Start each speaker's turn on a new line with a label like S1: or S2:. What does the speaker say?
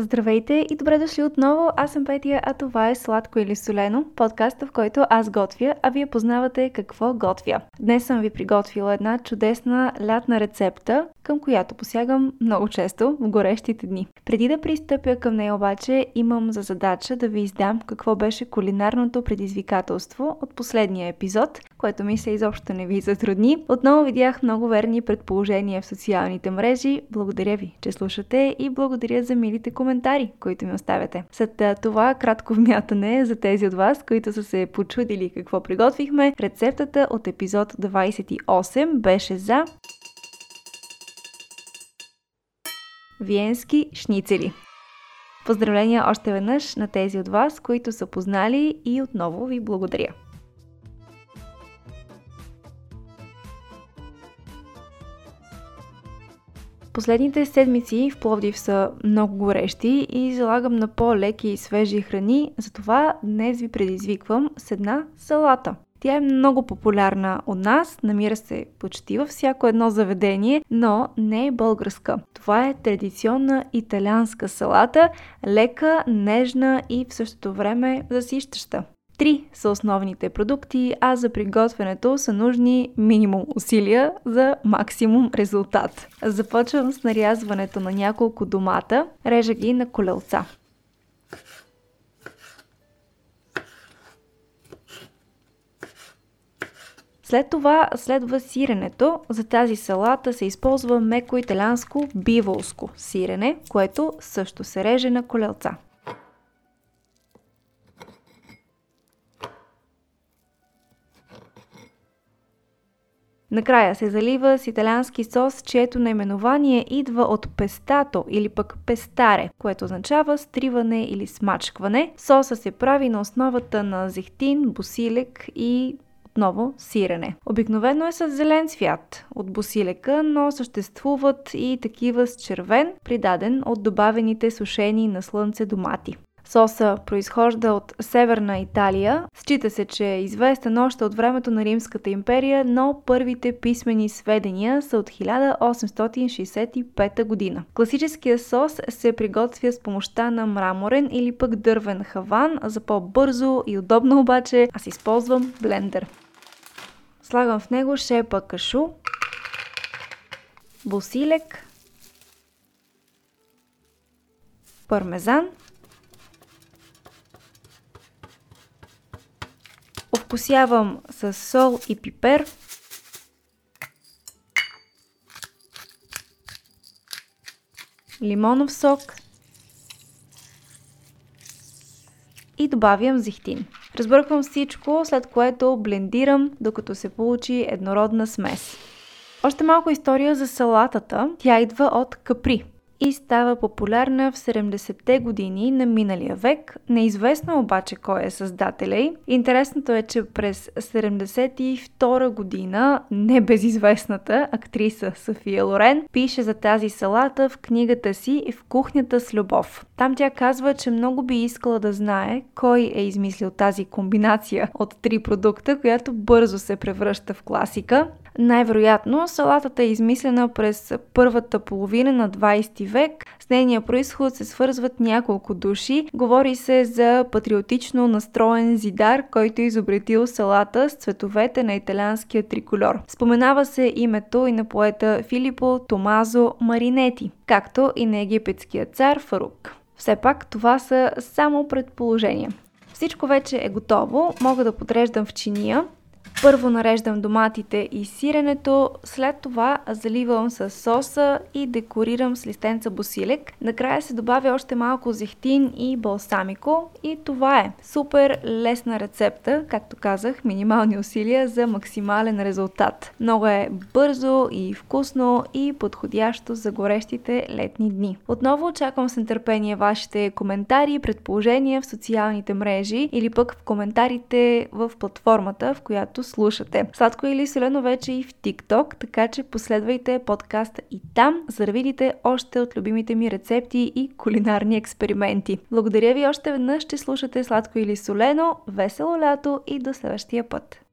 S1: Здравейте и добре дошли отново. Аз съм Петия, а това е Сладко или Солено, подкаста, в който аз готвя, а вие познавате какво готвя. Днес съм ви приготвила една чудесна лятна рецепта, към която посягам много често в горещите дни. Преди да пристъпя към нея обаче, имам за задача да ви издам какво беше кулинарното предизвикателство от последния епизод, което ми се изобщо не ви затрудни. Отново видях много верни предположения в социалните мрежи. Благодаря ви, че слушате и благодаря за милите коментари, които ми оставяте. След това кратко вмятане за тези от вас, които са се почудили какво приготвихме, рецептата от епизод 28 беше за виенски шницели. Поздравления още веднъж на тези от вас, които са познали и отново ви благодаря. Последните седмици в Пловдив са много горещи и залагам на по-леки и свежи храни, затова днес ви предизвиквам с една салата. Тя е много популярна от нас, намира се почти във всяко едно заведение, но не е българска. Това е традиционна италианска салата, лека, нежна и в същото време засищаща. Три са основните продукти, а за приготвянето са нужни минимум усилия за максимум резултат. Започвам с нарязването на няколко домата, режа ги на колелца. След това следва сиренето. За тази салата се използва меко италянско биволско сирене, което също се реже на колелца. Накрая се залива с италиански сос, чието наименование идва от пестато или пък пестаре, което означава стриване или смачкване. Соса се прави на основата на зехтин, босилек и отново сирене. Обикновено е с зелен цвят от босилека, но съществуват и такива с червен, придаден от добавените сушени на слънце домати. Соса произхожда от Северна Италия. Счита се, че е известен още от времето на Римската империя, но първите писмени сведения са от 1865 година. Класическия сос се приготвя с помощта на мраморен или пък дървен хаван. За по-бързо и удобно обаче аз използвам блендер. Слагам в него шепа кашу, босилек, пармезан – Овкусявам с сол и пипер. Лимонов сок. И добавям зехтин. Разбърквам всичко, след което блендирам, докато се получи еднородна смес. Още малко история за салатата. Тя идва от капри и става популярна в 70-те години на миналия век. Неизвестно обаче кой е създателя й. Интересното е, че през 72 година небезизвестната актриса София Лорен пише за тази салата в книгата си В кухнята с любов. Там тя казва, че много би искала да знае кой е измислил тази комбинация от три продукта, която бързо се превръща в класика. Най-вероятно, салатата е измислена през първата половина на 20 век. С нейния происход се свързват няколко души. Говори се за патриотично настроен зидар, който изобретил салата с цветовете на италианския триколор. Споменава се името и на поета Филипо Томазо Маринети, както и на египетския цар Фарук. Все пак това са само предположения. Всичко вече е готово, мога да подреждам в чиния. Първо нареждам доматите и сиренето, след това заливам с соса и декорирам с листенца босилек. Накрая се добавя още малко зехтин и балсамико и това е. Супер лесна рецепта, както казах, минимални усилия за максимален резултат. Много е бързо и вкусно и подходящо за горещите летни дни. Отново очаквам с нетърпение вашите коментари предположения в социалните мрежи или пък в коментарите в платформата, в която слушате. Сладко или солено вече и в TikTok, така че последвайте подкаста и там, за да видите още от любимите ми рецепти и кулинарни експерименти. Благодаря ви още веднъж, че слушате Сладко или солено, весело лято и до следващия път!